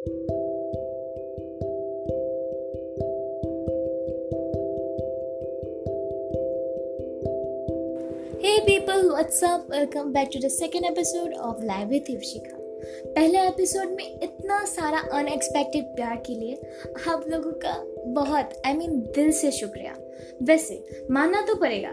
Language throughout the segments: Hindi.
Hey people, what's up? Welcome back to the second episode of Live with Ivshika. पहले एपिसोड में इतना सारा अनएक्सपेक्टेड प्यार के लिए आप लोगों का बहुत आई I मीन mean, दिल से शुक्रिया वैसे, मानना तो पड़ेगा।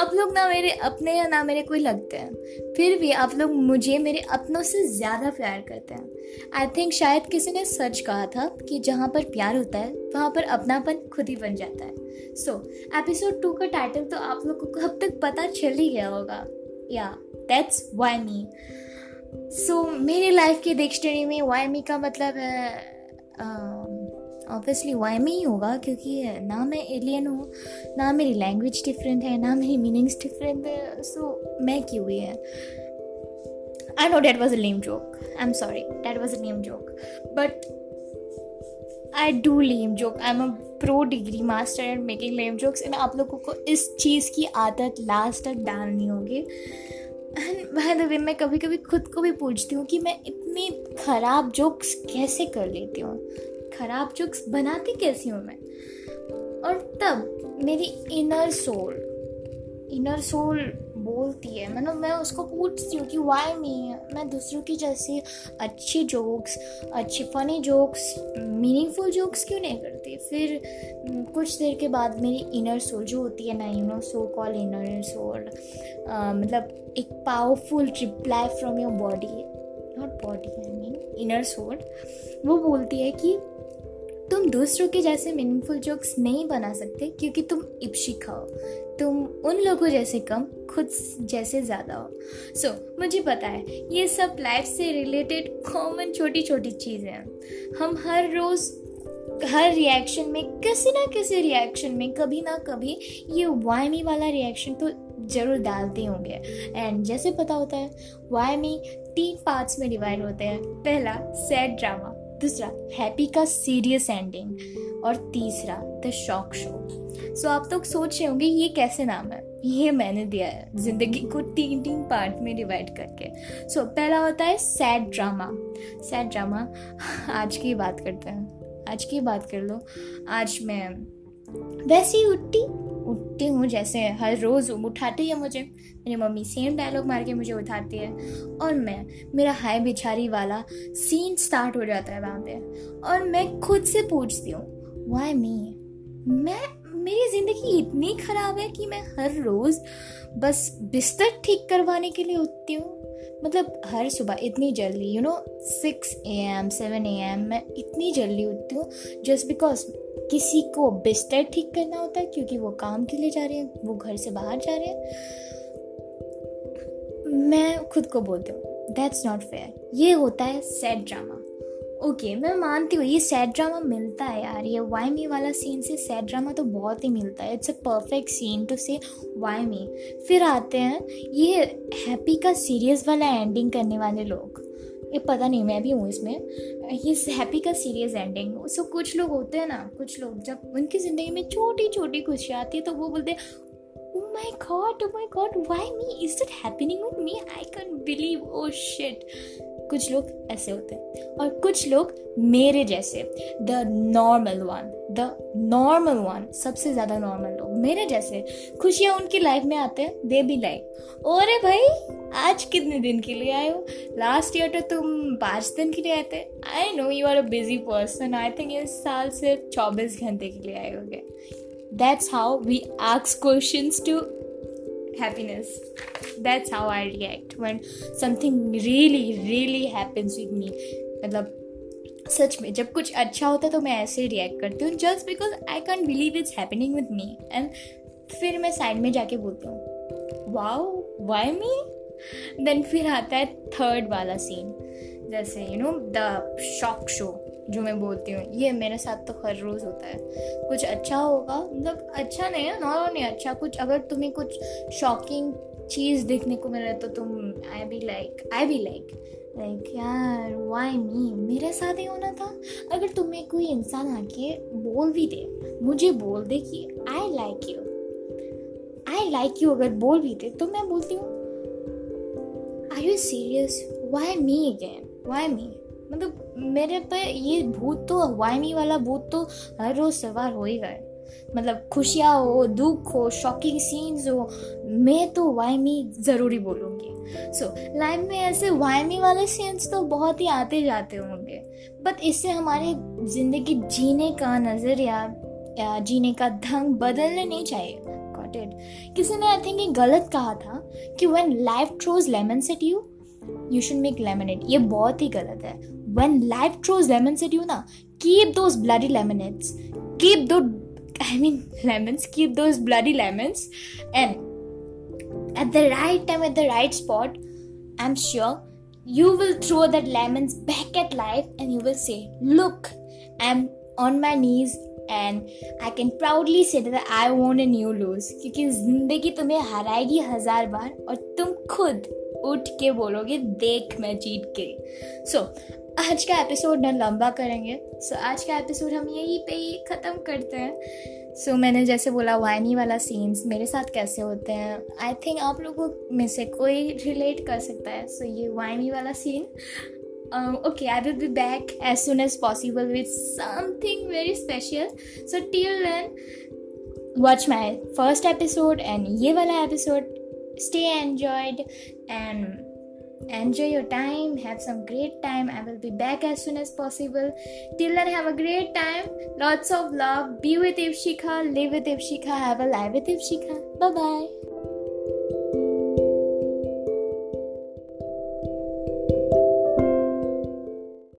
आप लोग ना मेरे, अपने या ना मेरे कोई लगते हैं। फिर भी आप लोग मुझे, मेरे अपनों से ज़्यादा प्यार करते हैं। आई थिंक शायद किसी ने सच कहा था कि जहाँ पर प्यार होता है, वहाँ पर अपनापन खुद ही बन जाता है। सो एपिसोड टू का टाइटल तो आप लोगों को अब तक पता चल ही गया होगा। या दैट्स वाई मी सो मेरी लाइफ की डिक्शनरी में वाई मी का मतलब है ऑब्वियसली वाई में ही होगा? क्योंकि ना मैं एलियन हूँ ना मेरी लैंग्वेज डिफरेंट है ना मेरी मीनिंग्स डिफरेंट है सो so, मैं क्यों ही है? I know that was a lame joke I am sorry that was a lame joke but I do lame joke I am a pro degree master and making lame jokes and आप लोगों को इस चीज़ की आदत लास्ट तक डालनी होगी। एंड बाय द वे मैं कभी कभी खुद को भी पूछती हूँ कि मैं इतनी ख़राब जोक्स कैसे कर लेती हूँ? ख़राब जोक्स बनाती कैसी हूँ मैं? और तब मेरी इनर सोल इनर सोल बोलती है मतलब मैं उसको पूछती हूँ कि वाई मी मैं दूसरों की जैसी अच्छी जोक्स अच्छी फनी जोक्स मीनिंगफुल जोक्स क्यों नहीं करती? फिर कुछ देर के बाद मेरी इनर सोल जो होती है ना you know so call inner soul मतलब एक powerful reply from your body not body I mean inner soul वो बोलती है कि तुम दूसरों के जैसे मीनिंगफुल जोक्स नहीं बना सकते क्योंकि तुम इप्शिका हो। तुम उन लोगों जैसे कम खुद जैसे ज़्यादा हो। सो so, मुझे पता है ये सब लाइफ से रिलेटेड कॉमन छोटी छोटी चीज़ें हैं। हम हर रोज़ हर रिएक्शन में किसी ना किसी रिएक्शन में कभी ना कभी ये वायमी वाला रिएक्शन तो ज़रूर डालते होंगे। एंड जैसे पता होता है वायमी तीन पार्ट्स में डिवाइड होते हैं। पहला सैड ड्रामा दूसरा हैप्पी का सीरियस एंडिंग और तीसरा द शॉक शो सो आप लोग सोच रहे होंगे ये कैसे नाम है? ये मैंने दिया है ज़िंदगी को तीन तीन पार्ट में डिवाइड करके। सो so, पहला होता है सैड ड्रामा सैड ड्रामा आज की बात करते हैं। आज की बात कर लो। आज मैं वैसे ही उठती हूँ जैसे हर रोज़ उठाती है मुझे। मेरी मम्मी सेम डायलॉग मार के मुझे उठाती है। और मैं, मेरा हाय बिछारी वाला सीन स्टार्ट हो जाता है वहाँ पे। और मैं खुद से पूछती हूँ वाई मी मैं, मेरी ज़िंदगी इतनी ख़राब है कि मैं हर रोज़ बस बिस्तर ठीक करवाने के लिए उठती हूँ। मतलब हर सुबह इतनी जल्दी you know six A M seven A M मैं इतनी जल्दी उठती हूँ जस्ट बिकॉज़ किसी को बिस्तर ठीक करना होता है क्योंकि वो काम के लिए जा रहे हैं वो घर से बाहर जा रहे हैं। मैं खुद को बोलती हूँ दैट्स नॉट फेयर ये होता है सैड ड्रामा ओके okay, मैं मानती हूँ ये सैड ड्रामा मिलता है यार। ये वाई मी वाला सीन से सैड ड्रामा तो बहुत ही मिलता है। It's a perfect scene to say why me फिर आते हैं ये हैप्पी का सीरियस वाला एंडिंग करने वाले लोग। ये पता नहीं, मैं भी हूँ इसमें। ये हैप्पी का सीरियस एंडिंग सो कुछ लोग होते हैं ना, कुछ लोग जब उनकी ज़िंदगी में छोटी छोटी खुशियाँ आती है तो वो बोलते हैं oh my god oh my god, why me? Is it happening with me? I believe oh shit. कुछ लोग ऐसे होते हैं। और कुछ लोग मेरे जैसे। The normal one the normal one सबसे ज़्यादा नॉर्मल लोग। मेरे जैसे। खुशियाँ उनकी लाइफ में आते हैं दे बी लाइक और भाई आज कितने दिन के लिए आए हो? लास्ट ईयर तो तुम पाँच दिन के लिए आए थे। I know you are a busy person I think इस साल सिर्फ़ चौबीस घंटे के लिए आए होंगे। That's how we ask question to happiness. That's how i react when something really really happens with me. मतलब सच में, जब कुछ अच्छा होता है तो मैं ऐसे रिएक्ट करती हूँ just because I can't believe it's happening with me and फिर मैं साइड में जाके बोलती हूँ वाओ वाई मी देन फिर आता है थर्ड वाला सीन जैसे you know the shock show जो मैं बोलती हूँ, ये मेरे साथ तो हर रोज़ होता है। कुछ अच्छा होगा मतलब अच्छा नहीं है नॉर्मल नहीं अच्छा कुछ अगर तुम्हें कुछ शॉकिंग चीज़ देखने को मिले तो तुम I be like I be like like यार वाई मी मेरे साथ ही होना था। अगर तुम्हें कोई इंसान आके बोल भी दे, मुझे बोल दे कि I like you I like you अगर बोल भी दे तो मैं बोलती हूँ you serious why me again why me मतलब मेरे पे ये भूत तो वाइमी वाला भूत तो हर रोज सवार हो ही गए। मतलब खुशियाँ हो दुख हो शॉकिंग सीन्स हो मैं तो वाई मी ज़रूरी बोलूँगी। सो so, लाइफ में ऐसे वाइमी वाले सीन्स तो बहुत ही आते जाते होंगे। बट इससे हमारे ज़िंदगी जीने का नज़रिया जीने का ढंग बदलने नहीं चाहिए। किसी ने आई थिंक ये गलत कहा था कि when life throws lemons at you you should make lemonade ये बहुत ही गलत है when life throws lemons at you ना keep those bloody lemonades keep those I mean lemons, keep those bloody lemons and at the right time, at the right spot, I'm sure you will throw that lemons back at life and you will say, Look, I'm on my knees and I can proudly say that I want a new lose क्योंकि ज़िंदगी तुम्हें हराएगी हज़ार बार और तुम खुद उठ के बोलोगे देख मैं जीत गई. सो आज का एपिसोड ना लंबा करेंगे। सो so, आज का एपिसोड हम यहीं पे ही ख़त्म करते हैं। सो so, मैंने जैसे बोला वाइनी वाला सीन्स मेरे साथ कैसे होते हैं? आई थिंक आप लोगों में से कोई रिलेट कर सकता है। सो so, ये वाइनी वाला scene um, okay i will be back as soon as possible with something very special. So till then watch my first episode and ye wala episode. Stay enjoyed and enjoy your time. Have some great time. I will be back as soon as possible. Till then have a great time. Lots of love. Be with ifshika live with ifshika have a life with ifshika bye bye